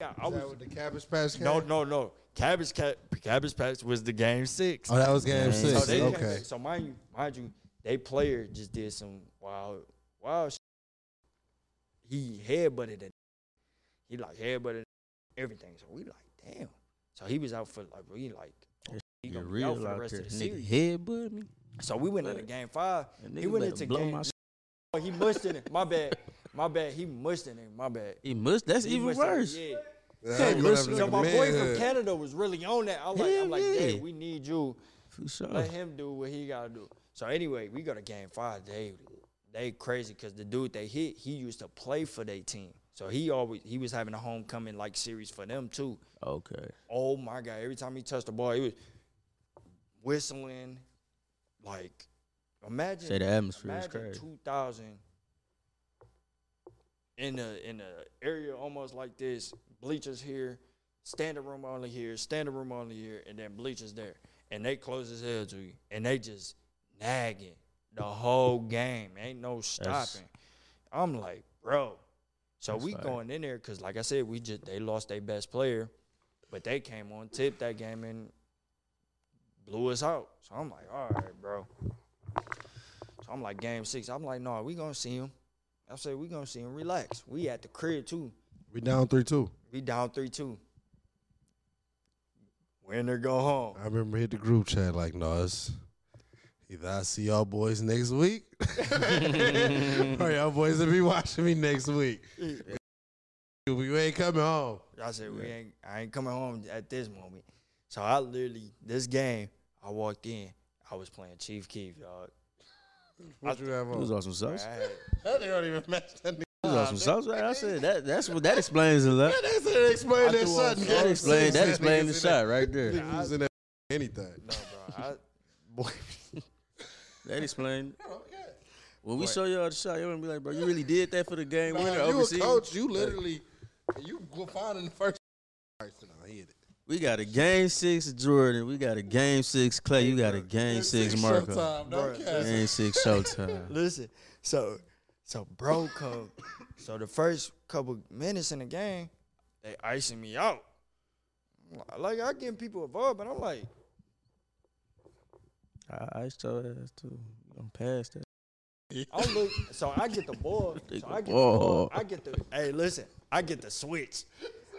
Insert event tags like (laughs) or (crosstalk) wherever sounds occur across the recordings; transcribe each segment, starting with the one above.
Yeah, I Is that was with the Cabbage Patch Kid? no, no, no. Cabbage Cat, Cabbage Patch was the game six. Oh, that was game Yeah. So six. they okay. so mind you, mind you, they player just did some wild, wild. Shit. He headbutted it. He like headbutted everything. So we like, damn. So he was out for like we like. He You gonna be real out for the rest there. of the Nigga series. headbutt me. So we went into game five. That He nigga went better into blow game. my. Oh, he mushed in it. My bad. My bad. He mushed in it. My bad. He mushed. That's He even mushed in it, worse. Yeah. Yeah, Hey, I'm gonna have to So look my at boy manhood. from Canada was really on that. I'm like, Hell I'm like, yeah. Dad, we need you. For sure. Let him do what he gotta do. So anyway, we go to game five. They they crazy because the dude they hit, he used to play for their team. So he always he was having a homecoming like series for them too. Okay. Oh my god! Every time he touched the ball, he was whistling. Like, imagine Say the atmosphere is imagine crazy. two thousand in a in a area almost like this. Bleachers here, standing room only here, standing room only here, and then bleachers there, and they close as hell to you, and they just nagging the whole game. Ain't no stopping. I'm like, bro. So we fire. going in there because, like I said, we just they lost their best player, but they came on tip that game and blew us out. So I'm like, all right, bro. So I'm like, game six. I'm like, no, we gonna see him. I said, we gonna see him. Relax. We at the crib too. We down three two. We down three two. Winner go home. I remember hit the group chat like, no, it's either I see y'all boys next week, (laughs) or y'all boys will be watching me next week. We ain't coming home. I said, we ain't. I ain't coming home at this moment. So I literally this game. I walked in. I was playing Chief Keef, dog. What you have He was on? on some sauce. I had, That nigga don't even match that nigga. He was on some sauce. Right? I said that. That's what that explains a lot. They said explain that shot. on in sauce. That explains. That explains the shot right there. that- Niggas in that anything. no, bro. I, (laughs) boy, That explains. (laughs) Okay. When we What? show y'all the shot, y'all gonna be like, bro, you really did that for the game Nah, winner you overseas. a coach. You literally, you go find in the first. All right, so now he hit it. We got a game six Jordan. We got a game six Clay. You got a game six Marco. Showtime, don't Bruh. Game six (laughs) Showtime. listen. So, so bro, come. So the first couple minutes in the game, they icing me out. Like I getting people involved, but I'm like, I iced your ass too. I'm past that. I look. So I get the ball. (laughs) So I get the ball. ball. I get the. Hey, listen. I get the switch.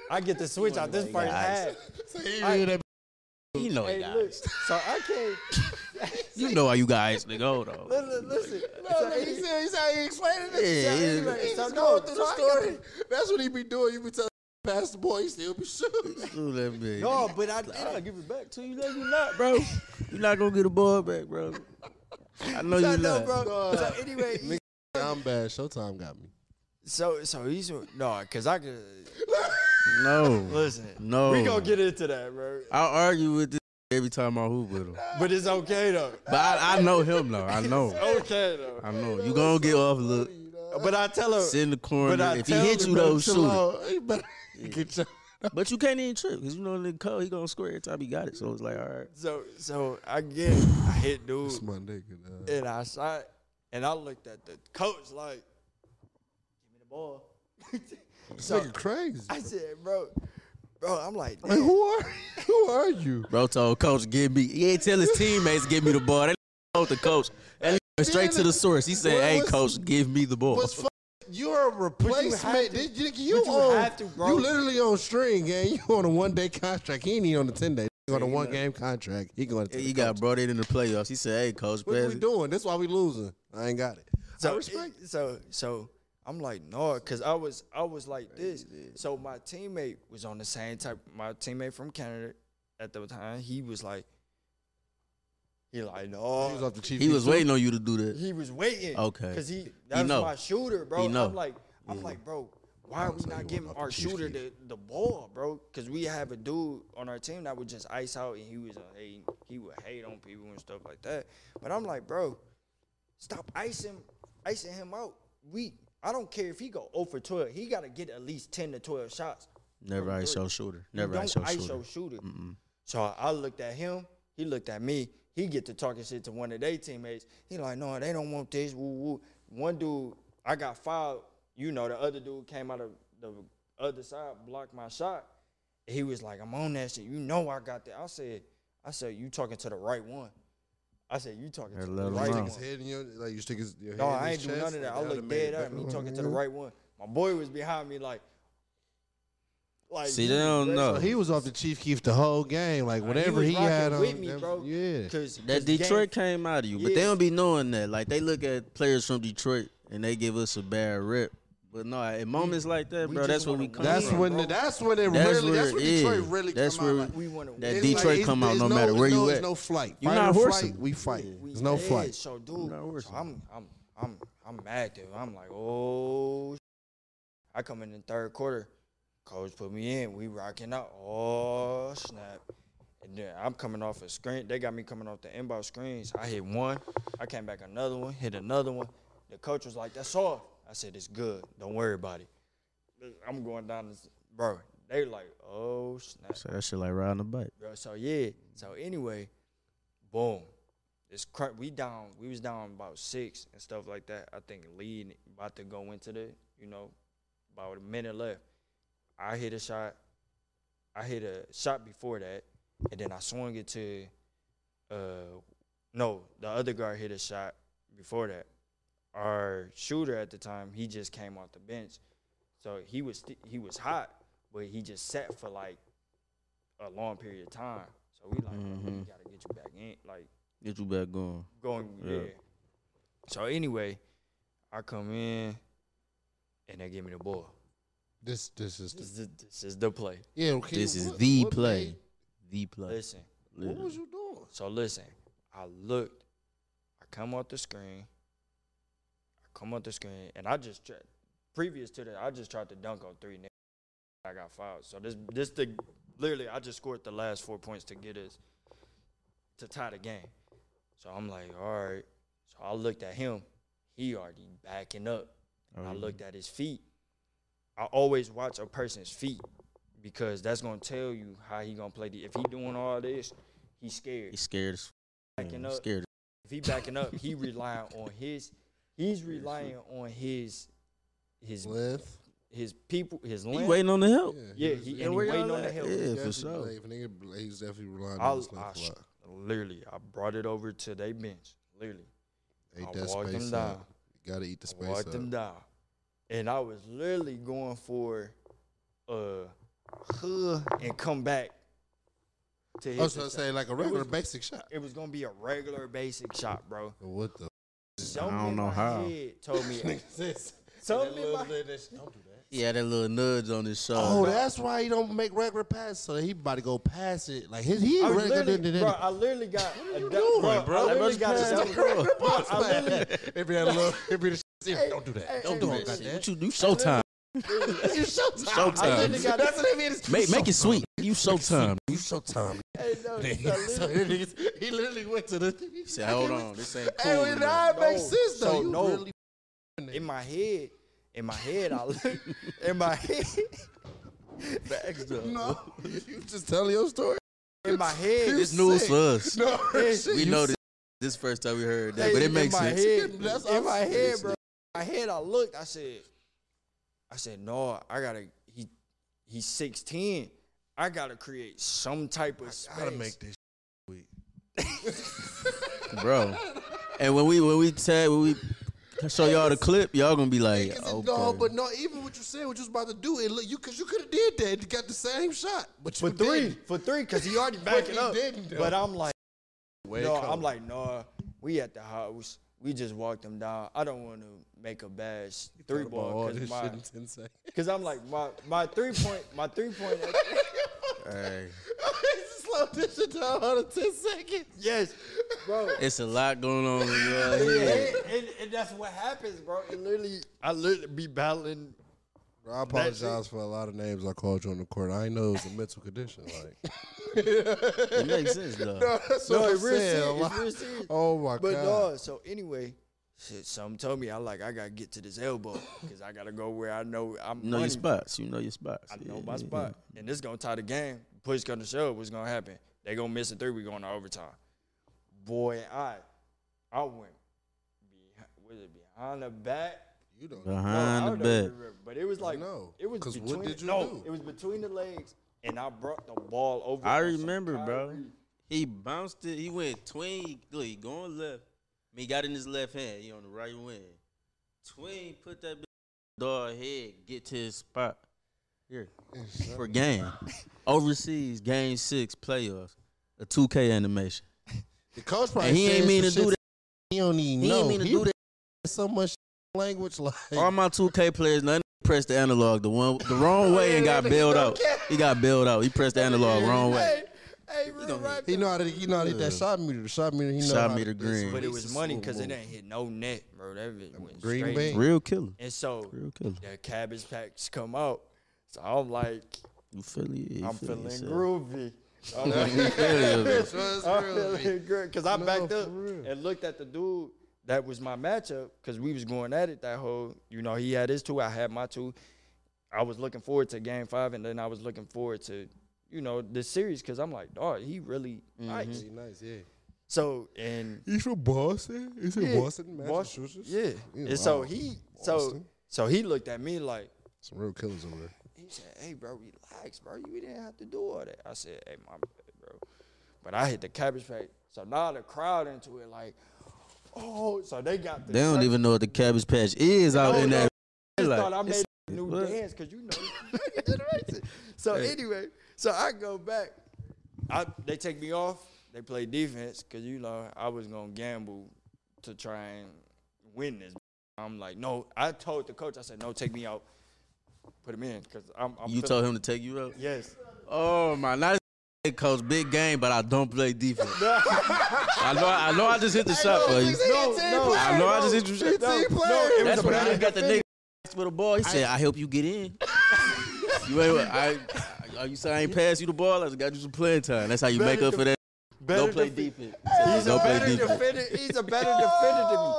I get the switch out this first half. (laughs) So he I- that You know Hey, it, look. So I can't. (laughs) You know why you guys nigga. Hold on. Listen, listen. No, So nigga, he he- said he's how he explaining it. Yeah, He yeah. like, He's So just no, going through so the I story. That's what he be doing. You be telling pass the boy, he still be shooting. Ooh, that big. No, but I did. I'll give it back to you. No, you not, bro. You not gonna get a ball back, bro. I know So you no, not. bro. No. So anyway, I'm bad. Showtime got me. so so he's no, cause I could (laughs) No, (laughs) listen. no. We gonna get into that, bro. I'll argue with this every time I hoop with him. But it's okay though. But I, I know him though. I know. It's okay though. I know. You gonna get off look. But I tell her, Sit in the corner. But I If he tell hit him you though, Chill shoot it. out. He better (laughs) get your. (laughs) But you can't even trip because you know the code he gonna score every time he got it. So it's like, all right. so so I get. I hit dude It's my nigga. dog. and I shot and I looked at the coach like, give me the ball. This so nigga crazy. I said, bro, bro, I'm like, Like, who are (laughs) who are you? Bro told coach, give me. He ain't tell his teammates give me the ball. That (laughs) told the coach. And he went straight to the source. He said, "Hey, was- coach, give me the ball." What's You're a replacement. to. Did you, you, But you on, have to. You literally on string, gang. You on a one day contract. He ain't even on a ten day. He on a one game contract. He going to. he got brought in in the playoffs. He said, "Hey, coach, What pass we it." doing? That's why we losing. I ain't got it. So, I So respect. so so I'm like no, cause I was I was like this. So my teammate was on the same type. My teammate from Canada at the time, he was like, he like no. He was off the chief. He was waiting on you to do that. He was waiting. Okay. Cause he He that was know. my shooter, bro. He know. I'm like I'm like, bro, why are we not giving off the our shooter the, the ball, bro? Cause we have a dude on our team that would just ice out and he was a he, he would hate on people and stuff like that. But I'm like, bro, stop icing icing him out. We I don't care if he go 0 for 12. He got to get at least 10 to 12 shots. Never three. shooter. You Never don't your shooter. your shooter. So I looked at him. He looked at me. He get to talking shit to one of their teammates. He like, no, they don't want this. Woo woo. One dude, I got fouled. You know, the other dude came out of the other side blocked my shot. He was like, I'm on that shit. You know I got that. I said, I said, you talking to the right one. I said, you talking Better to the him right know. one. His head in your like you stick his your No, head in I his ain't do chest, none of that. I look would've dead at it him. He better. talking to the mm-hmm. right one. My boy was behind me like, like See, they don't know. So he was off the Chief Keef the whole game. Like whatever was he, rocking had on, with me, that- bro. Yeah. Cause, That 'cause the game- Detroit came out of you, but they Yeah. don't be knowing that. Like they look at players from Detroit and they give us a bad rep. But no, at moments like that, bro, that's where wanna we come. That's from. when the, that's when it That's really that's where- when Detroit yeah, really that's come where out. Like, we want to that it's Detroit it's- come out it's no matter where it's you at. It's no flight. You're Fight not or horsing. flight, we fight. We There's no dead, flight. So dude, not worse. so I'm I'm I'm I'm mad dude. I'm like, oh. I come in the third quarter, coach put me in, we rocking out. Oh snap. And then I'm coming off a screen. They got me coming off the inbound screens. I hit one. I came back another one, hit another one. The coach was like, that's all. I said, it's good. Don't worry about it. I'm going down this bro. They like, oh snap. So that shit like riding a bike. bro. So yeah. So anyway, boom. It's cr- we down. We was down about six and stuff like that. I think lead about to go into the, you know, about a minute left. I hit a shot. I hit a shot before that, and then I swung it to, uh, no, the other guard hit a shot before that. Our shooter at the time, he just came off the bench, so he was st- he was hot, but he just sat for like a long period of time. So we like, bro, we mm-hmm. gotta get you back in, like Get you back going. going Yeah. yeah. So anyway, I come in and they give me the ball. This this is This is, this is the play. yeah. okay, This is what- the what play. made- The play. Listen. What was you doing? So listen, I looked, I come off the screen, I come off the screen, and I just tried. Previous to that, I just tried to dunk on three. niggas. I got fouled. So this this the literally I just scored the last four points to get us to tie the game. So I'm like, all right. So I looked at him. He already backing up. Oh, I looked at his feet. I always watch a person's feet because that's gonna tell you how he gonna play. The, if he doing all this, he's scared. He's scared Backing up. Scared. If he backing up, he relying on his. He's relying on his his Length. his people his He length. waiting on the help. Yeah, he- Yeah, and he waiting y'all on the help. Yeah, for sure. Like, if nigga, he's definitely relying I, on his I length a sh- lot. literally I brought it over to their bench. Literally, Ate I that walked space him down. up. You gotta eat the I space walked up. him down, and I was literally going for uh huh and come back to hit I the was gonna shot. say like a regular basic shot. It was gonna be a regular basic shot, bro. What the? Something don't know how. head told (laughs) me. Sis. something in my Don't do that. He had that little nudge on his shoulder. Oh, that's why he don't make regular passes. So he about to go pass it. Like his he I ain't was regular. literally, than- bro, I literally got a you dou- doing, bro? I Let literally us got a pass double. the ball. Bro, I literally, If he had a little, if he the don't do that. Hey, Don't hey, do that. it like What you do? Showtime. That's your (laughs) showtime. Showtime. I got That's what it means. Make make it sweet. You showtime. You showtime. hey, (laughs) no, so literally, he literally went to the. He said, "Hold on, this ain't cool." Hey, well, enough." now it makes sense though. So, you no. really in my head, in my head, I look, in my (laughs) head, Facts, though. no. You just telling your story. in my head, This news sick. for us. No, We know this. This first time we heard that, hey, but it in makes my sense. Head, That's in my head, bro. My head, I looked. I said, I said, no, I gotta. He, he's sixteen. I gotta create some type of space. I Gotta make this sweet. (laughs) bro. And when we when we tag when we show y'all the clip, y'all gonna be like, Cause it- okay. No, but no. Even what you said, what you was about to do, it look you because you could have did that. You got the same shot, but you for three, didn't. for three, cause he already (laughs) backing he up. didn't, though. But I'm like, Way no, it I'm like, no, we at the house. We just walked them down. I don't want to make a bash three Thought about all ball because my, shit in 10 seconds. (laughs) cause I'm like my my three point my three point. (laughs) Hey, (laughs) Slow this shit down on 10 seconds. yes, bro. it's a lot going on in your And, head. and, and that's what happens, bro. It literally, I literally be battling. Bro, I apologize for a lot of names I called you on the court. I ain't know it was a mental condition. Like, It makes (laughs) sense though. no, that's No, what I'm saying. serious. It's serious. Oh my But god. no, so anyway, shit, something told me I like I gotta get to this elbow because I gotta go where I know I'm. You know your spots. You know your spots. I know Yeah, my yeah, spot, and this gonna tie the game. Push gonna show what's gonna happen? They gonna miss a three. We going to overtime. Boy, I, I went. Behind, was it behind the back? You don't. No, I behind don't the back. remember, but it was like know. it was between. did you no, do? it was between the legs, and I brought the ball over. I remember, bro. He bounced it. He went tween. Look, he going left. I mean, he got in his left hand. He on the right wing. Tween put that bitch dog head. Get to his spot. Here for game. Overseas game six playoffs. A 2K animation. The coach probably And he ain't mean to do that. He don't even He know. ain't mean to He do that. so much language like. All my 2K players, none pressed the analog the one the wrong (laughs) way and got bailed out. He got bailed out. He pressed the analog wrong way. Hey, hey, real he know how to. He know how to hit that shot meter. The shot meter. He know Shot how meter to, green. But it was money because it ain't. ain't hit no net, bro. That went Green straight. bean. Real killer. And so Real killer. the cabbage packs come out. So I'm like, You feel it? You I'm feel feeling yourself. groovy. I'm (laughs) You feel yourself. Trust I'm real. feeling good because I No, backed up and looked at the dude that was my matchup because we was going at it that whole. You know, he had his two, I had my two. I was looking forward to Game Five, and then I was looking forward to, you know, the series because I'm like, dog, he really mm-hmm. nice. He nice, yeah. So and He's from Boston. He's in Yeah, Boston, Boston, Massachusetts. yeah, Yeah, and so wow. he, so so he looked at me like. Some real killers over there. He said, "Hey, bro, relax, bro. You didn't have to do all that." I said, "Hey, my bad, bro." But I hit the cabbage patch, so now the crowd into it like, oh, so they got. The They don't even know what the cabbage patch is out oh, No, in that. I just thought I made a new what? dance because you know, (laughs) generation. So Hey. anyway, so I go back. I they take me off. They play defense because you know I was gonna gamble to try and win this. I'm like, no. I told the coach, I said, no, take me out, put him in because I'm. I'm You feeling- told him to take you out. Yes. Oh my! Not coach, big game, but I don't play defense. (laughs) I know. I know. I just hit the shot for you. No, no, I know. I just hit you. no, shot. no, it was That's when I got the defender. nigga with the ball. He said, "I help you get in." you ain't. I. I you say I ain't pass you the ball. I just got you some playing time. That's how you make Better up for that. Better Don't play defense. He's a better defender. He's a better defender than me,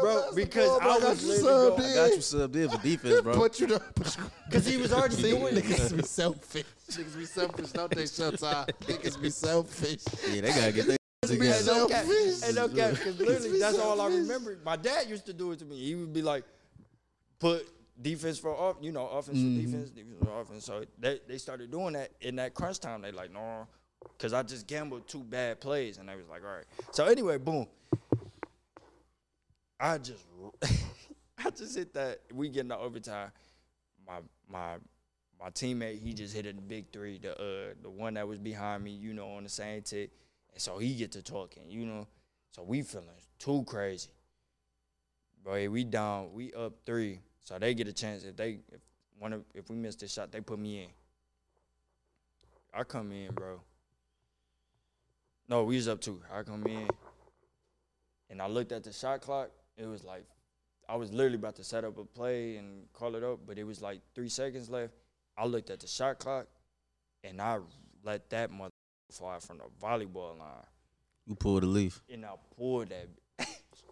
bro. Because I was you literally subbed going, I got you subbed in for defense, bro. Put you to put you. (laughs) because he was already See, (laughs) doing it. niggas be selfish. Niggas be selfish, don't they, Showtime? Niggas be selfish. Yeah, they gotta get their be Hey, together. no cap. selfish. Hey, no cap. Because literally, that's all I remember. My dad used to do it to me. He would be like, put defense for off, you know, offense Mm-hmm. for defense, defense for offense. So they, they started doing that in that crunch time. They like, no, because I just gambled two bad plays, and they was like, all right. So anyway, boom. I just, (laughs) I just hit that. We get the overtime. My my my teammate, he just hit a big three. The uh the one that was behind me, you know, on the same tick. And so he get to talking, you know. So we feeling too crazy. Boy, we down, we up three. So they get a chance. If they if one of if we miss this shot, they put me in. I come in, bro. No, we was up two. I come in. And I looked at the shot clock. It was like I was literally about to set up a play and call it up, but it was like three seconds left. I looked at the shot clock and I let that mother fly from the volleyball line. You pulled a leaf. And I pulled that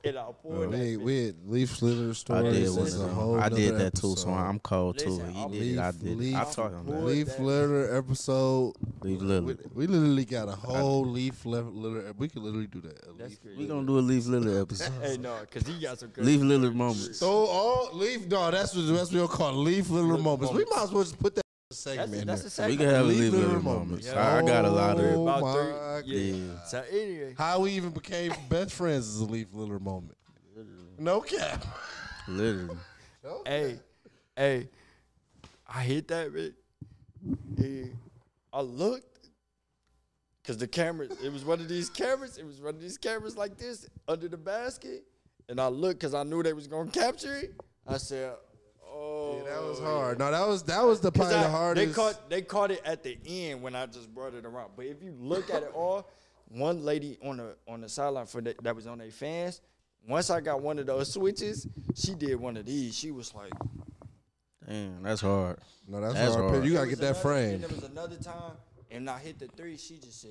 and I pulled Bro, that we, bitch. we had Leaf Slither I stories. did This one a whole I did nother that too, so. I'm cold too. Listen, He I'm- did it. I Leaf- it. I leaf- taught that. Leaf Lillard episode. Leaf We, we literally got a whole Leaf Lillard. We could literally do that. A That's leaf. We gonna do a Leaf Lillard episode. Hey no, cause he got some good Leaf Lillard moments. So all leaf. No, that's what that's what we'll call Leaf Lillard Little moments. We might as well just put that in the That's, segment. in that's there. a second. We can have a Leaf Leaf Lillard Lillard moments. moments. Yeah. I I got a lot of Oh, it. about my three. Yeah. God. So anyway, How we even became best friends is a Leaf Lillard moment. No cap. Literally. (laughs) hey, hey, I hit that bit. And I looked. Cause the camera, it was one of these cameras. It was one of these cameras like this under the basket, and I looked because I knew they was gonna capture it. I said, "Oh, Yeah, that was oh, hard. No, that was that was the probably I- the hardest. They caught they caught it at the end when I just brought it around. But if you look at it all, one lady on the on the sideline for the, that was on their fans. Once I got one of those switches, she did one of these. She was like, Damn, that's hard. no, that's, That's hard. hard. You gotta get that another- frame. And there was another time, and I hit the three. She just said,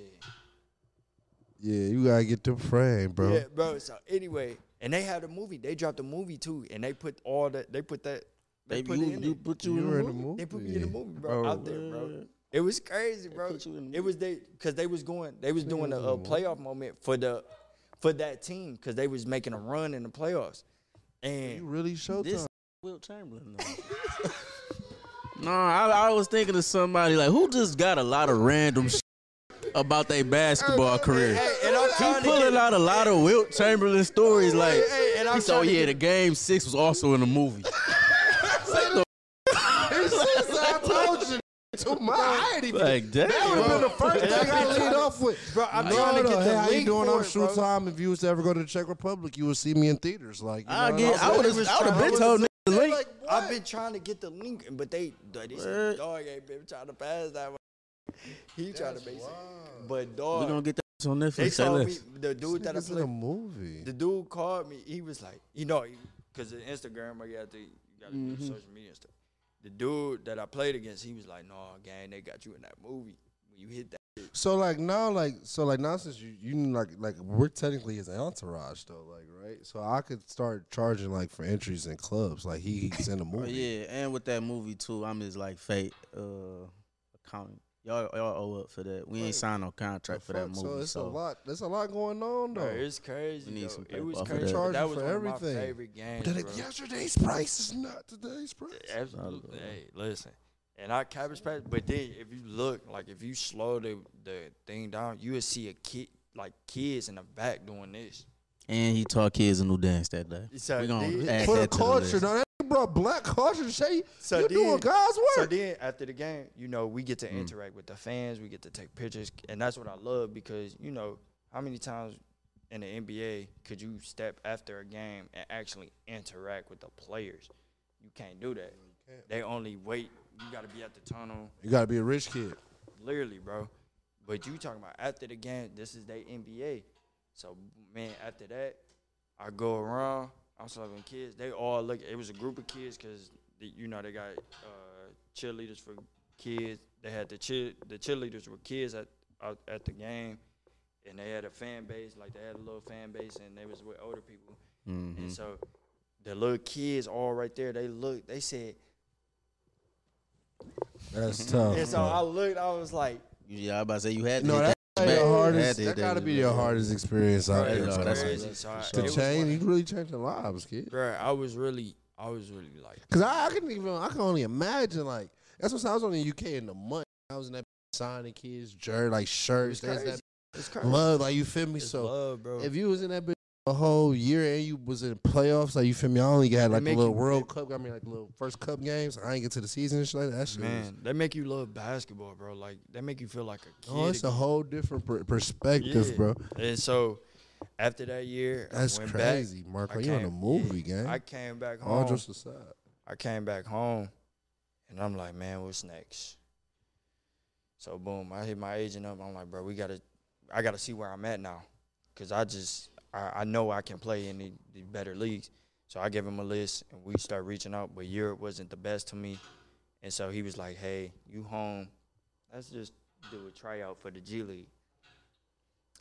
Yeah, you gotta get the frame, bro. "Yeah, bro." So anyway, and they had a movie. They dropped a movie too, and they put all that. They put that. They Baby, put you, in you it. put you, You in were the in the movie. movie. They put me in the movie, bro, Bro, out there, bro. It was crazy, bro. put you in the It was they because they was going, they was doing a, a playoff moment for the for that team because they was making a run in the playoffs, And You and really showtime. This (laughs) Wilt Chamberlain. though. (laughs) no, I, I was thinking of somebody like who just got a lot of random (laughs) shit about their basketball career. Hey, and I'm He pulling out a lot of Wilt Chamberlain stories. Like hey, and I'm he said, "Oh yeah, the game six was also in the movie." To my, I ain't even. like damn, that would have been the first thing I've been I lead off with. Bro, I'm no, trying to no, get the hey, how you doing for on it, shoot time? If you was to ever go to the Czech Republic, you would see me in theaters. Like, you I get. I I'm would have. saying? I would have been told the link. Like, I've been trying to get the link, but they, they What? said, dog ain't been trying to pass that one. He trying to make it. But We dog, gonna get that on Netflix. Say told me less. the dude that I Niggas in a movie. The dude called me. He was like, you know, because the Instagram, you got to, you got to do Mhm. social media stuff. The dude that I played against, he was like, "No, gang, they got you in that movie when you hit that." So like now, like so like now since you you like like we're technically his entourage though, like right. So I could start charging like for entries in clubs, like he's in the (laughs) Oh, movie. yeah, and with that movie too, I'm his like fake uh accountant. Y'all y'all owe up for that. We ain't signed no contract for that movie. So it's so a lot. There's a lot going on though. Bro, it's crazy. We need though. some it paper was crazy. that. That was for one everything. of my favorite games. That bro. yesterday's price is not today's price. Absolutely. Hey, listen. And I cabbage patch, but then if you look, like if you slow the the thing down, you would see a kid, like kids in the back doing this. and he taught kids a new dance that day. So we gonna add For the that to the list. now that brought black culture to say So you then- doing God's So work. then after the game, you know, we get to Mm. interact with the fans, we get to take pictures, and that's what I love because you know how many times in the NBA could you step after a game and actually interact with the players? You can't do that. They only wait. You got to be at the tunnel. you gotta be a rich kid. Literally, bro. But you talking about after the game, this is their NBA. So man, after that, I go around. I'm serving kids. They all look. It was a group of kids because you know they got uh, cheerleaders for kids. They had the cheer. The cheerleaders were kids at out at the game, and they had a fan base. Like they had a little fan base, and they was with older people. Mhm. And so the little kids all right there. They looked. They said. That's tough. And so bro. I looked. I was like. Yeah, I about to say you had to no, hit that's that. your back. hardest. Hit That gotta be your hardest experience out there. it was no, bro. that's crazy. like- So I- to was change, like- you really changing lives, kid. Bro, I was really, I was really like, Cause I, I can even, I can only imagine like that's what I was on the UK in the month. I was in that (laughs) signing kids, jerk like shirts. it's crazy. that It's crazy. love, like you feel me. It's so love, bro. if you was in that bitch a whole year and you was in playoffs, like you feel me, I only got like a little you- World Cup. I mean, like little first Cup games. I ain't get to the season and shit like that. That shit was- Man, they make you love basketball, bro. Like they make you feel like a kid. oh, it's a whole different per- perspective, Yeah. bro. And so after that year, That's I went crazy, Back, Marco. You in a movie, yeah, gang. I came back All home. jokes aside. I came back home, and I'm like, man, what's next? So boom, I hit my agent up. I'm like, bro, we gotta, I gotta see where I'm at now, cause I just, I, I know I can play in the, the better leagues. So I gave him a list, and we start reaching out. But Europe wasn't the best to me, and so he was like, hey, you home? Let's just do a tryout for the G League.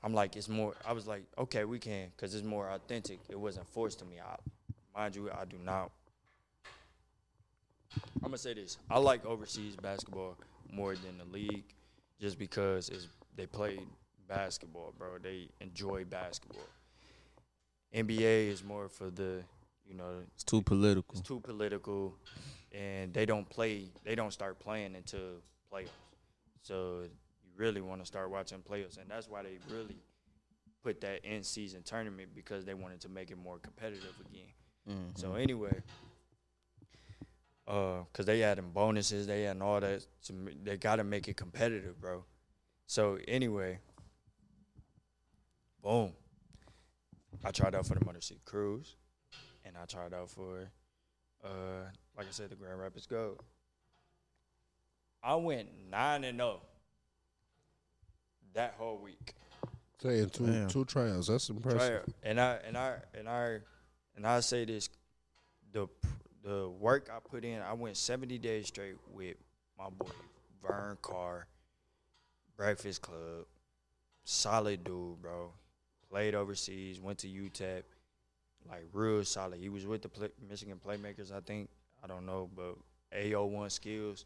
I'm like, it's more. I was like, okay, we can, cause it's more authentic. It wasn't forced to me. I, mind you, I do not I'm gonna say this: I like overseas basketball more than the league, just because it's they play basketball, bro. They enjoy basketball. NBA is more for the, you know, It's too political. it's too political, and they don't play. They don't start playing until playoffs. So you really want to start watching playoffs, and that's why they really put that in season tournament because they wanted to make it more competitive again. Mhm. So anyway, uh, cause they adding bonuses, they adding all that. To, they gotta make it competitive, bro. So anyway, boom. I tried out for the Motor City Cruise, and I tried out for, uh, like I said, the Grand Rapids Gold. I went nine and zero that whole week. Saying two Damn. two tryouts. That's impressive. Right. And I and I and I and I say this, the the work I put in, I went seventy days straight with my boy Vern Carr, Breakfast Club, solid dude, bro. Played overseas, went to UTEP, like real solid. He was with the play, Michigan Playmakers, I think. I don't know, but AO1 skills.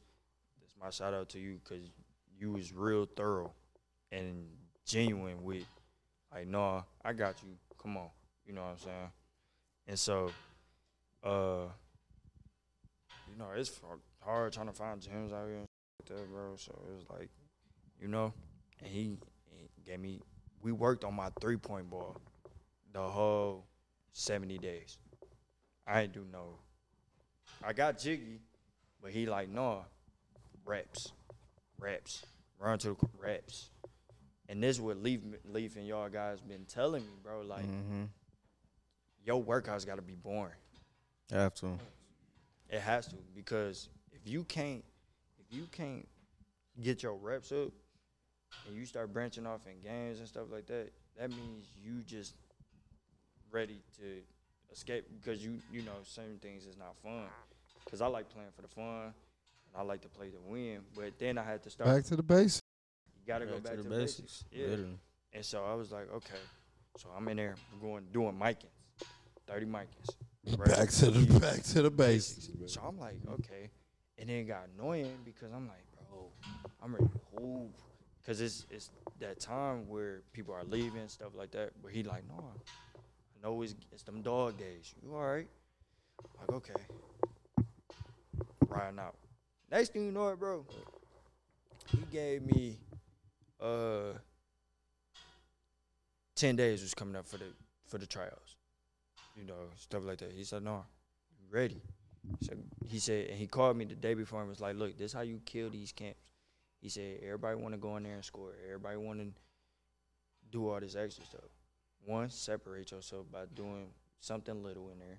That's my shout out to you because you was real thorough and genuine with like, no, I got you. Come on. You know what I'm saying? And so, uh, you know, it's hard trying to find gyms out here and like that, bro. So it was like, you know, and he, he gave me. We worked on my three point ball the whole seventy days. I ain't do no. I got jiggy, but he like no reps, reps, run to the reps, and this what Leaf Leaf and y'all guys been telling me, bro. Like Mm-hmm. your workouts got to be boring. Have to. It has to because if you can't, if you can't get your reps up, and you start branching off in games and stuff like that, that means you just ready to escape because you you know certain things is not fun. Cause I like playing for the fun, and I like to play to win. But then I had to start. Back to the basics. you gotta go back to, the basics. Yeah. Literally. And so I was like, okay. So I'm in there going doing micings, thirty micings. Back to the back to the basics. So I'm like, okay. And then it got annoying because I'm like, bro, I'm ready to hoop. Cause it's it's that time where people are leaving, stuff like that. But he like, no, I know it's it's them dog days. You all right? Like, okay. Riding out. Next thing you know it, bro, he gave me uh ten days was coming up for the for the tryouts. You know, stuff like that. He said, no, you ready. So he said, and he called me the day before and was like, "Look, this how you kill these camps." He said, "Everybody want to go in there and score. Everybody want to do all this extra stuff. One, separate yourself by doing something little in there."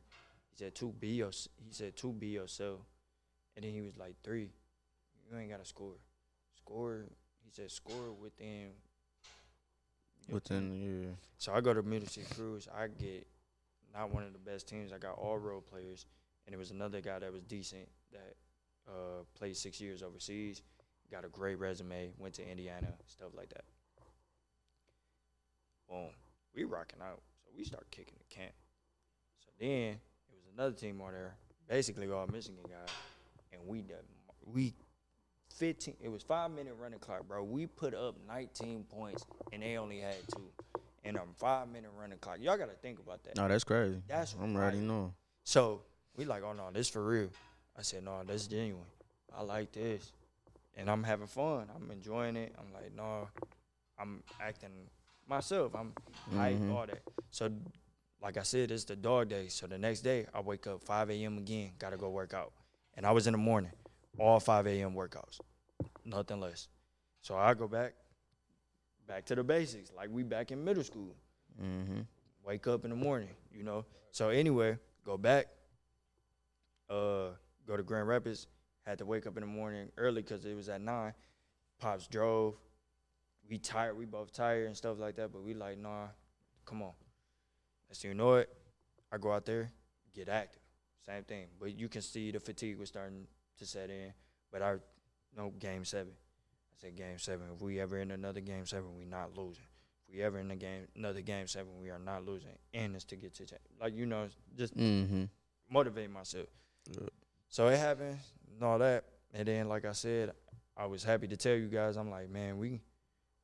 He said, "Two, be your." He said, "Two, be yourself." And then he was like, three, you ain't gotta score. Score." He said, "Score within." your team." Within yeah. So I go to Motor City Cruise. I get not one of the best teams. I got all role players, and it was another guy that was decent that uh, played six years overseas. Got a great resume. Went to Indiana, stuff like that. Boom, we rocking out. So we start kicking the camp. So then it was another team on there, basically all Michigan guys, and we done we. 15 it was five minute running clock bro we put up 19 points and they only had two in a five minute running clock. Y'all gotta think about that. No, that's crazy. That's I'm already right. knowing. So we like, oh no, this for real. I said, no, that's genuine. I like this, and I'm having fun. I'm enjoying it. I'm like, no, I'm acting myself. I'm hype, Mhm. all that. So, like I said, it's the dog day. So the next day, I wake up 5 a.m. again. Gotta go work out, and I was in the morning, all 5 a.m. workouts, nothing less. So I go back, back to the basics, like we back in middle school Mm-hmm. wake up in the morning, you know. So anyway, go back, uh, go to Grand Rapids. Had to wake up in the morning early because it was at nine. Pops drove. We tired. We both tired and stuff like that. But we like, nah, come on. As you know it, I go out there, get active. Same thing. But you can see the fatigue was starting to set in. But I know game seven. I said game seven. If we ever in another game seven, we not losing. If we ever in a game another game seven, we are not losing. And it's to get to like you know, just Mm-hmm. motivate myself. Yeah. So it happened and all that. And then like I said, I was happy to tell you guys, I'm like, man, we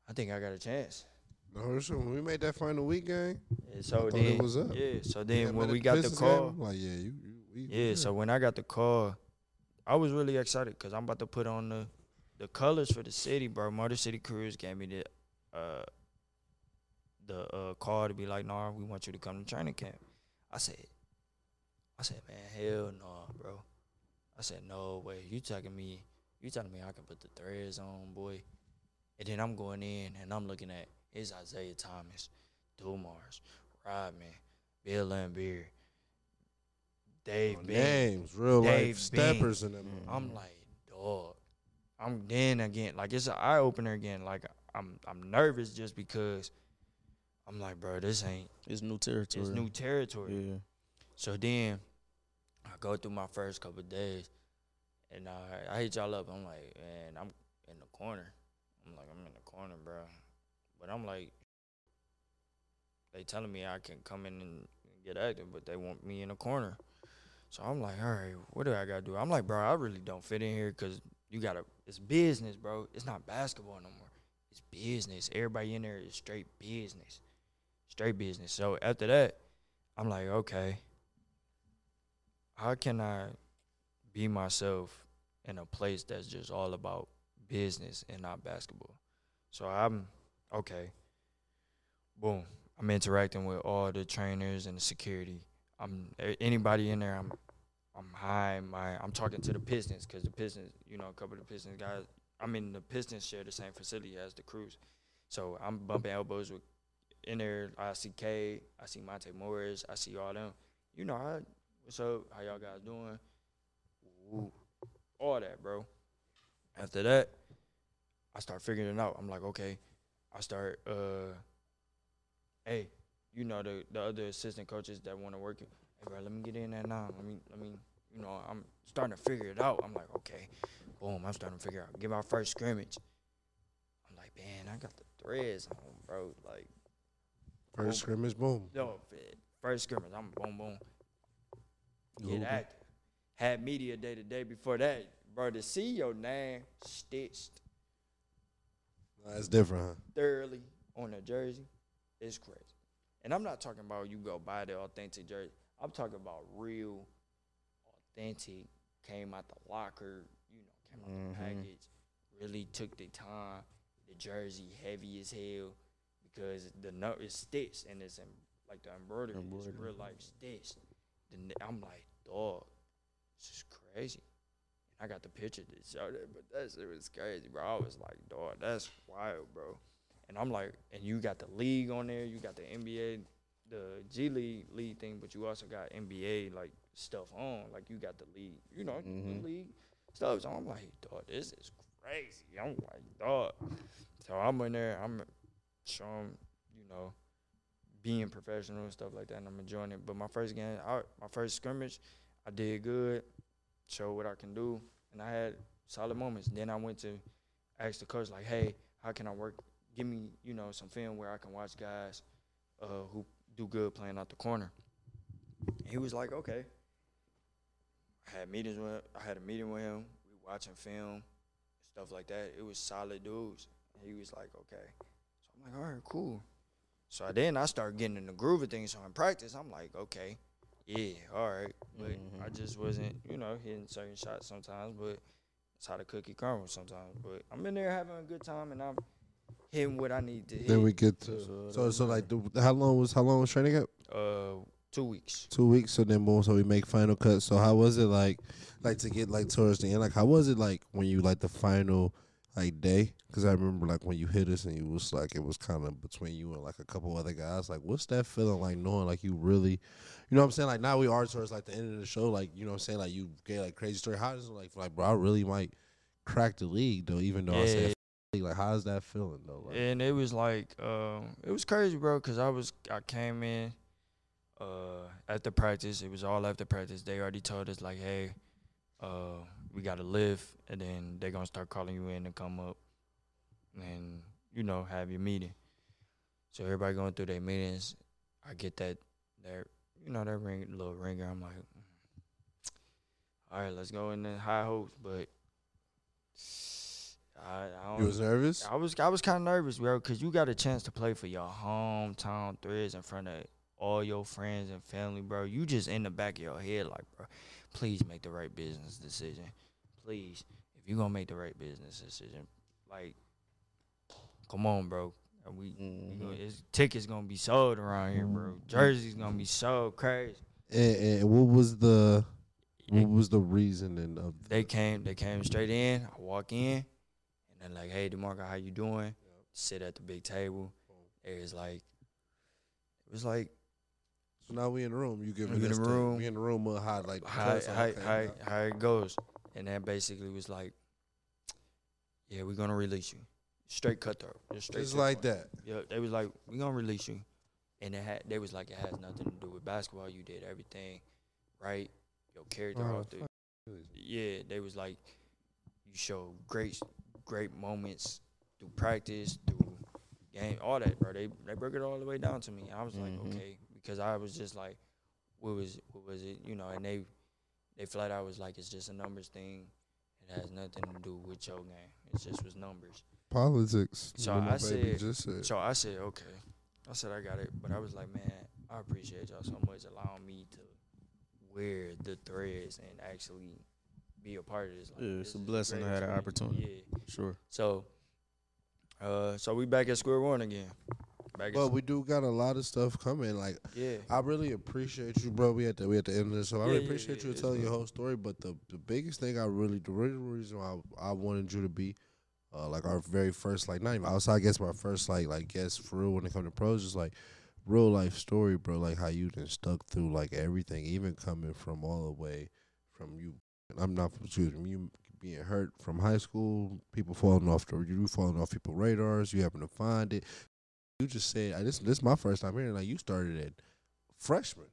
I think I got a chance. No, sure. When we made that final week game, so then it was up. yeah, so then man, when we got the call, game, like, yeah, you, you we, Yeah, so when I got the call, I was really excited because I'm about to put on the the colors for the city, bro. Motor City Cruise gave me the uh the uh call to be like, nah, we want you to come to training camp. I said, I said, man, hell no, bro. I said, no way. You telling me, you telling me I can put the threads on, boy. And then I'm going in and I'm looking at it's Isiah Thomas, Dumars, Rodman, Bill Laimbeer, Dave Oh, Bing. names, real Dave life steppers in them. Mm. I'm like, dog. I'm then again, like it's an eye opener again. Like I'm I'm nervous just because I'm like, bro, this ain't It's new territory. it's new territory. Yeah. So then I go through my first couple days and I I hit y'all up. I'm like, man, I'm in the corner. I'm like, I'm in the corner, bro. But I'm like, they telling me I can come in and get active, but they want me in the corner. So I'm like, all right, what do I gotta do? I'm like, bro, I really don't fit in here because you gotta. It's business, bro. It's not basketball no more. It's business. Everybody in there is straight business, straight business. So after that, I'm like, okay, how can I be myself in a place that's just all about business and not basketball. So I'm okay. Boom. I'm interacting with all the trainers and the security. I'm anybody in there. I'm I'm high. My I'm talking to the Pistons because the Pistons, you know, a couple of the Pistons guys. I mean, the Pistons share the same facility as the Cruise, so I'm bumping elbows with in there. I see K, I see Monte Morris, I see all them. You know, I, what's up? How y'all guys doing? Ooh, all that, bro. After that, I start figuring it out. I'm like, okay. I start, uh, hey, you know the the other assistant coaches that want to work. Hey, bro, let me get in there now. Let me, let me, you know, I'm starting to figure it out. I'm like, okay, boom. I'm starting to figure out. Give our first scrimmage. I'm like, man, I got the threads on, bro. Like, First scrimmage, boom. yo, first scrimmage, I'm boom, boom. Get active. Had media day the day before that, bro. To see your name stitched Nah, It's different, huh? thoroughly on a jersey it's crazy. And I'm not talking about you go buy the authentic jersey. I'm talking about real, authentic. Came out the locker, you know, came out Mhm. the package. Really took the time. The jersey heavy as hell because the no is stitched and it's in, like the embroidery, is Embroidery. real life stitched. Then I'm like, dog, this is crazy. And I got the picture to show that, but that shit was crazy, bro. I was like, dog, that's wild, bro. And I'm like, and you got the league on there, you got the NBA, the G League league thing, but you also got NBA like stuff on, like you got the league, you know, Mhm. the league stuff. So I'm like, dog, this is crazy. I'm like, dog. So I'm in there, I'm showing, you know, being professional and stuff like that, and I'm enjoying it. But my first game, I, my first scrimmage, I did good, showed what I can do, and I had solid moments. Then I went to ask the coach like, "Hey, how can I work? Give me, you know, some film where I can watch guys uh, who do good playing out the corner." And he was like, "Okay." I had meetings with, I had a meeting with him. We watching film, stuff like that. It was solid dudes. And he was like, "Okay." So I'm like, "All right, cool." So then I started getting in the groove of things. So in practice, I'm like, okay, yeah, all right. But I Mhm. just wasn't, you know, hitting certain shots sometimes. But it's how the cookie crumbles sometimes. But I'm in there having a good time, and I'm hitting what I need to hit. Then we get to So so so like the, how long was how long was training camp? uh, two weeks. Two weeks. So then boom. So we make final cut. So how was it like, like to get like towards the end? Like how was it like when you like the final like day? Because I remember like when you hit us and you was like it was kind of between you and like a couple other guys. Like what's that feeling like knowing like you really, you know what I'm saying? Like now we are towards like the end of the show. Like you know what I'm saying? Like you get like crazy story. How does it like like bro? I really might crack the league though. Even though I Yeah. said. (laughs) Like how's that feeling though? Like, And it was like, um, it was crazy, bro, because I was, I came in uh, after practice. It was all after practice. They already told us, like, hey, uh, we got to live, and then they're going to start calling you in to come up and, you know, have your meeting. So everybody going through their meetings. I get that, that you know, that ring, little ringer. I'm like, mm. all right, let's go in the high hopes, but I, I don't you was nervous? I was I was kind of nervous, bro, because you got a chance to play for your hometown Threads in front of all your friends and family, bro. You just in the back of your head, like, bro, please make the right business decision. Please, if you're gonna make the right business decision, like, come on, bro. And We, we gonna, Mhm. it's, tickets gonna be sold around here, bro. Jerseys gonna be so crazy. And, and what was the what was the reasoning of They came, they came straight in. I walk in, and then like, hey, Demarco, how you doing? Sit at the big table. It was like, it was like So now we in the room. You give We in the the- room. We in the room. Uh, how like how how, how, how it goes, and that basically was like, yeah, we're gonna release you, straight cutthroat, just straight. Just like that. Yeah, they was like, we gonna release you, and it had they was like, it has nothing to do with basketball. You did everything right. Your character Oh, off the yeah, they was like, you show great, great moments through practice, through game, all that, bro. They they broke it all the way down to me. I was like, Mhm. okay, because I was just like, what was what was it, you know? And they they flat out was like, it's just a numbers thing. It has nothing to do with your game. It just was numbers. Politics. So I said- just said. So I said, okay. I said I got it, but I was like, man, I appreciate y'all so much allowing me to wear the threads and actually be a part of this. Like, Yeah, this it's a blessing to great have that opportunity. Yeah. Sure. So, uh, so we back at square one again. Back But we do got a lot of stuff coming. Like yeah. I really appreciate you, bro. We at the we at the end of this, so I really yeah, appreciate yeah, you telling your whole story. But the the biggest thing I really the real reason why I, I wanted you to be, uh, like our very first like not even outside I guess my first like like guest for real when it come to pros is like real life story, bro. Like how you done stuck through like everything, even coming from all the way from you. I'm not excuse me, you being hurt from high school, people falling off the you falling off people radars, you happen to find it. You just said I this this is my first time hearing like you started at freshman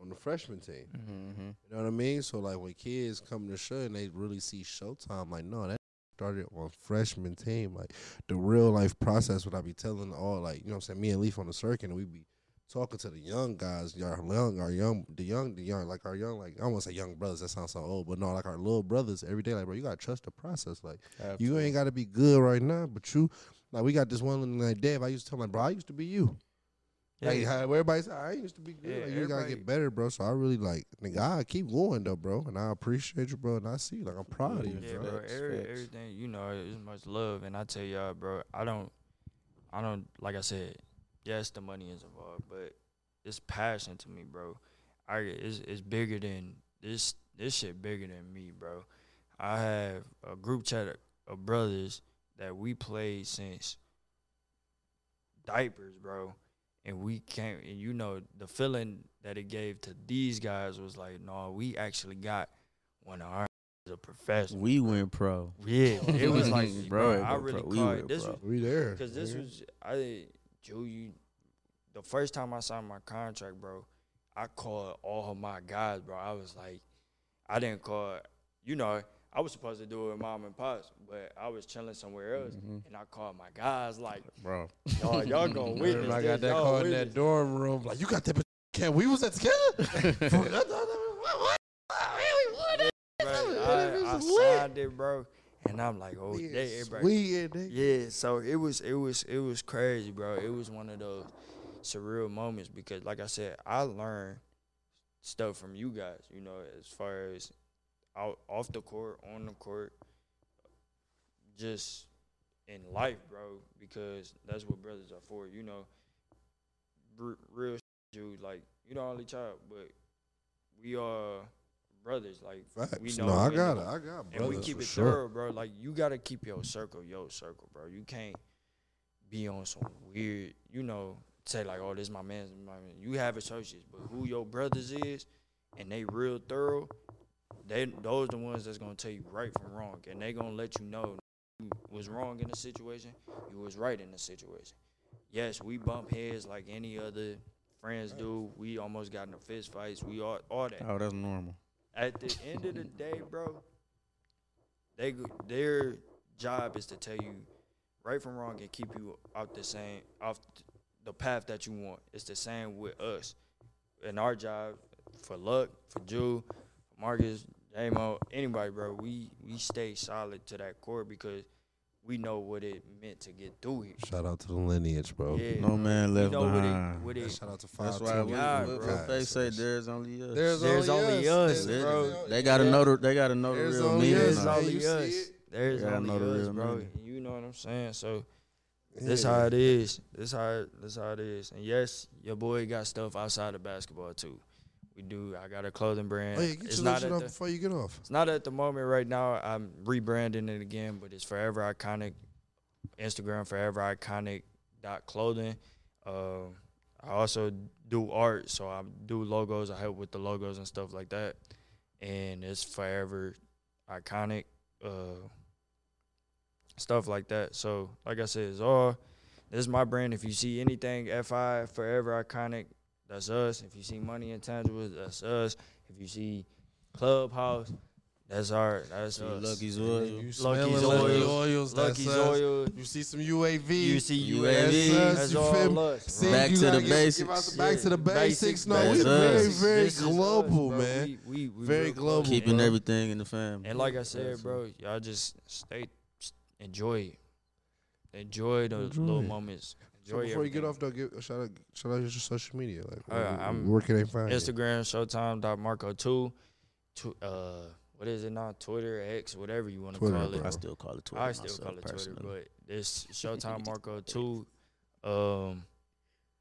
on the freshman team. Mm-hmm. You know what I mean? So like when kids come to show and they really see Showtime, like no, that started on freshman team. Like the real life process. What I be telling all like you know what I'm saying. Me and Leaf on the circuit, and we be talking to the young guys, our young, our young, the young, the young, like our young, like I won't say young brothers. That sounds so old, but no, like our little brothers every day. Like bro, you gotta trust the process. Like you ain't got to be good right now, but you like we got this one like Dave. I used to tell him, like, bro, I used to be you. Like Yeah. how everybody say, I used to be good. Yeah, like, you gotta get better, bro. So I really like, nigga, I keep going though, bro, and I appreciate you, bro, and I see, you. like, I'm proud of you, Yeah, bro. bro. Every, everything you know is much love, and I tell y'all, bro. I don't, I don't like I said. Yes, the money is involved, but it's passion to me, bro. I it's, it's bigger than this. This shit bigger than me, bro. I have a group chat of brothers that we played since diapers, bro. And we came, and you know the feeling that it gave to these guys was like, no, we actually got one of our a professional. We went pro. Yeah, it (laughs) was like, Bro, bro, I bro, really bro, we caught went this pro. was We there. because this nigga. was I Jew you the first time I signed my contract, bro. I called all of my guys, bro. I was like, I didn't call, you know, I was supposed to do it with mom and pops, but I was chilling somewhere else, Mhm. and I called my guys like, Bro. y'all, y'all (laughs) gonna witness I got that call in that dorm room. Like, you got that? (laughs) Can we was at together? (laughs) Bro, I, I signed it, bro, and I'm like, oh, everybody, We in there. Yeah, so it was it was it was crazy, bro. It was one of those surreal moments because like I said, I learned stuff from you guys, you know, as far as out off the court, on the court, just in life, bro, because that's what brothers are for, you know. R- real dude, like you the only child, but we are brothers, like we know No, I got it. I got brothers and we keep for it sure. thorough, bro. Like you gotta keep your circle, your circle, bro. You can't be on some weird, you know, say like, oh, this my man's my man. You have associates, but who your brothers is, and they real thorough. They those the ones that's gonna tell you right from wrong, and they gonna let you know you was wrong in the situation, you was right in the situation. Yes, we bump heads like any other friends do. We almost got into fist fights. We all all that Oh, that's normal. at the end of the day, bro, they their job is to tell you right from wrong and keep you out the same off the path that you want. It's the same with us. And our job for luck, for Jew, Marcus, Amo, anybody, bro, we we stay solid to that core because we know what it meant to get through here. Shout out to the lineage, bro. Yeah, No man left know what behind. it, what it, Shout out to That's five. why team we, God, what, bro. they say there's only us. There's, There's only us, There's bro. they gotta Yeah. know the they gotta know the There's real only meaning. us, There's of man. it. only us. it? There's Gotta only know the us, real bro. meaning. You know what I'm saying? So this Yeah. how it is. This how it, this how it is. And yes, your boy got stuff outside of basketball too. We do. I got a clothing brand. Oh, yeah, get it's your not shit the, before you get off. it's not at the moment right now. I'm rebranding it again, but it's forever iconic. Instagram forever iconic dot clothing. Uh, I also do art, so I do logos. I help with the logos and stuff like that. And it's forever iconic. Uh, stuff like that. So, like I said, it's all this is my brand. If you see anything FI Forever Iconic, that's us. If you see Money Intangibles, that's us. If you see Clubhouse, that's our that's See us. Lucky's oil. smelling Lucky's oil, oils, oils. Lucky's. Oil. You see some UAV. You see UAV. UAV. That's us, That's you all us. See. Back you to the gotta give- give basics. us the back to the basics. No, we That's very, us. very This is us, global, man. We, we, we Very real global, Keeping bro. everything in the family. And like I said, bro, y'all just stay, enjoy it. Enjoy those Enjoy little it. moments. So Enjoy before you get off, though, give, shout out, shout out your social media. Like, All right, where, I'm- where can they find you? Instagram Showtime dot Marco two, to, uh, what is it now? Twitter, X, whatever you want to Twitter, call it. I still call it Twitter. I still call it Twitter, but this (laughs) Showtime Marco two. Um,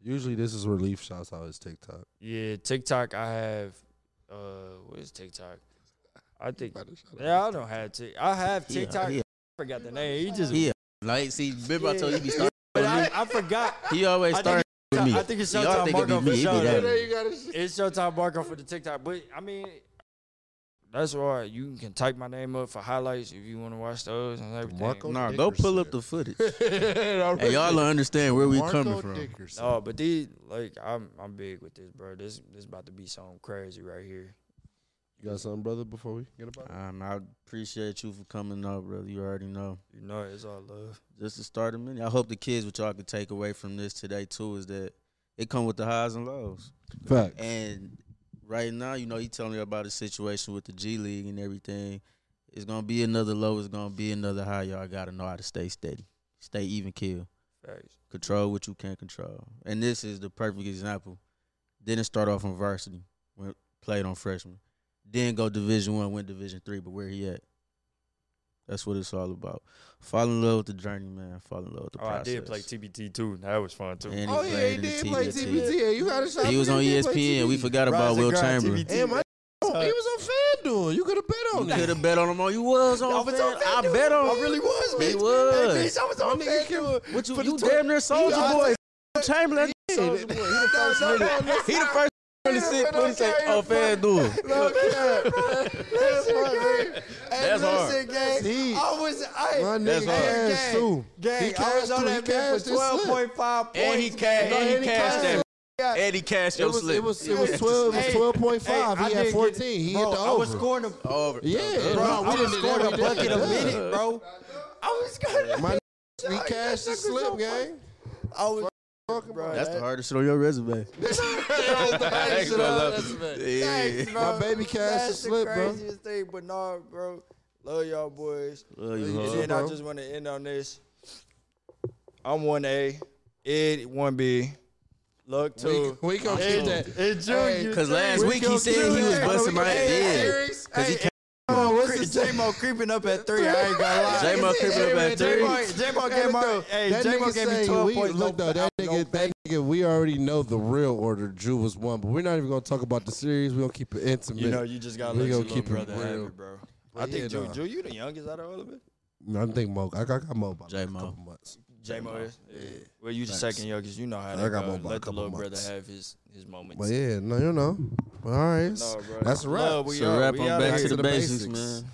Usually this is relief shouts out his TikTok. yeah, TikTok. I have. Uh, what is TikTok? I think. Yeah, I don't have Tik. I have He a- TikTok. he a- I forgot the name. He just. Yeah. like, see, remember I told you he be Yeah. starting But I, forgot. He always I think starts with me. I think it's See, y'all Showtime think it be Marco for me. It sure. It's Showtime Marco for the TikTok. But I mean, that's why you can type my name up for highlights if you want to watch those and everything. Marco Nah, go pull up the footage. hey, (laughs) Hey, y'all understand where we Marco coming from. Dickerson. No, but these like I'm I'm big with this, bro. This this about to be something crazy right here. You got something, brother, before we get about it? Um, I appreciate you for coming up, brother. You already know. You know, it's all love. Just to start a minute. I hope the kids, what y'all can take away from this today too, is that it come with the highs and lows. Fact. And right now, you know, he telling me about the situation with the G League and everything. It's gonna be another low. It's gonna be another high. Y'all gotta know how to stay steady, stay even kill, Facts. control what you can control. And this is the perfect example. Didn't start off on varsity, went played on freshman. Then go Division One, went Division Three. But where he at? That's what it's all about. Fall in love with the journey, man. Fall in love with the Oh, I process. did play TBT too. That was fun too. And Oh, he yeah, he played in did play TBT. TBT. Yeah, you got a shot. He was on him. did play ESPN. We forgot about Rise and Wilt grind, Chamberlain. TBT. Hey, my oh, he was on FanDuel. You could have bet on You could have bet on him. On you was on. I was on Fan- I bet on. Him. I really was, He bitch. was. Hey, bitch, I was on My nigga FanDuel. What you? You tw- damn near Soldier Boy. Chamberlain. Yeah, Soldier that- Boy. He the (laughs) first No, no, nigga. He the first. Really sick when he say, "Oh, FanDuel." No cap. That's hard. Listen, gang. I was, I, My That's nigga hard. cashed too. gang, He I was cashed on that bit for his twelve slip. point points. And he cashed. And he cashed cashed that. it. And he cashed your slip. it was it was twelve. It was Hey, twelve point Hey, five. I he had fourteen. Get, he bro, hit the I was over. scoring a, over. Yeah, bro, bro, I we was didn't scoring a bucket a minute, bro. I was scoring. My we cashed the slip, gang. I was, Fucking (laughs) bro. That's the hardest shit on your resume. Thanks, bro. bro. Yeah. Thanks, bro. My baby cashed the That's slip, the bro. craziest thing, but no, bro. Love y'all boys. Love you, You And hard. too, I just want to end on this. I'm one A, Ed one B, Luck two. We, we gonna Ed, keep that. Ed Junior. Cause last We week he said he was busting my Hey, head. hey, Cause he hey, can't. What's the J-Mo creeping up at three? I ain't gonna lie. J-Mo creeping up at three. J-Mo, J-Mo Hey, gave look hey, that J-Mo nigga gave me 12 we, points. Look though, that nigga, that nigga, we already know the real order. Drew was one, but we're not even gonna talk about the series. We gonna keep it intimate. You know, you just gotta We let your little keep brother have real. it, bro. But I think yeah, Drew, nah. Drew, you the youngest out of all of it. No, I think Mo. I got, I got Mo by like a J-Mo. couple months. J-Mo is. Yeah. Well, you the Facts. second youngest. You know how I got go. more Let the couple little brother have his his moments. But yeah, no, you know. All right, No, bro. that's a wrap. Love, we So out. wrap We on back to the the basics, basics. man.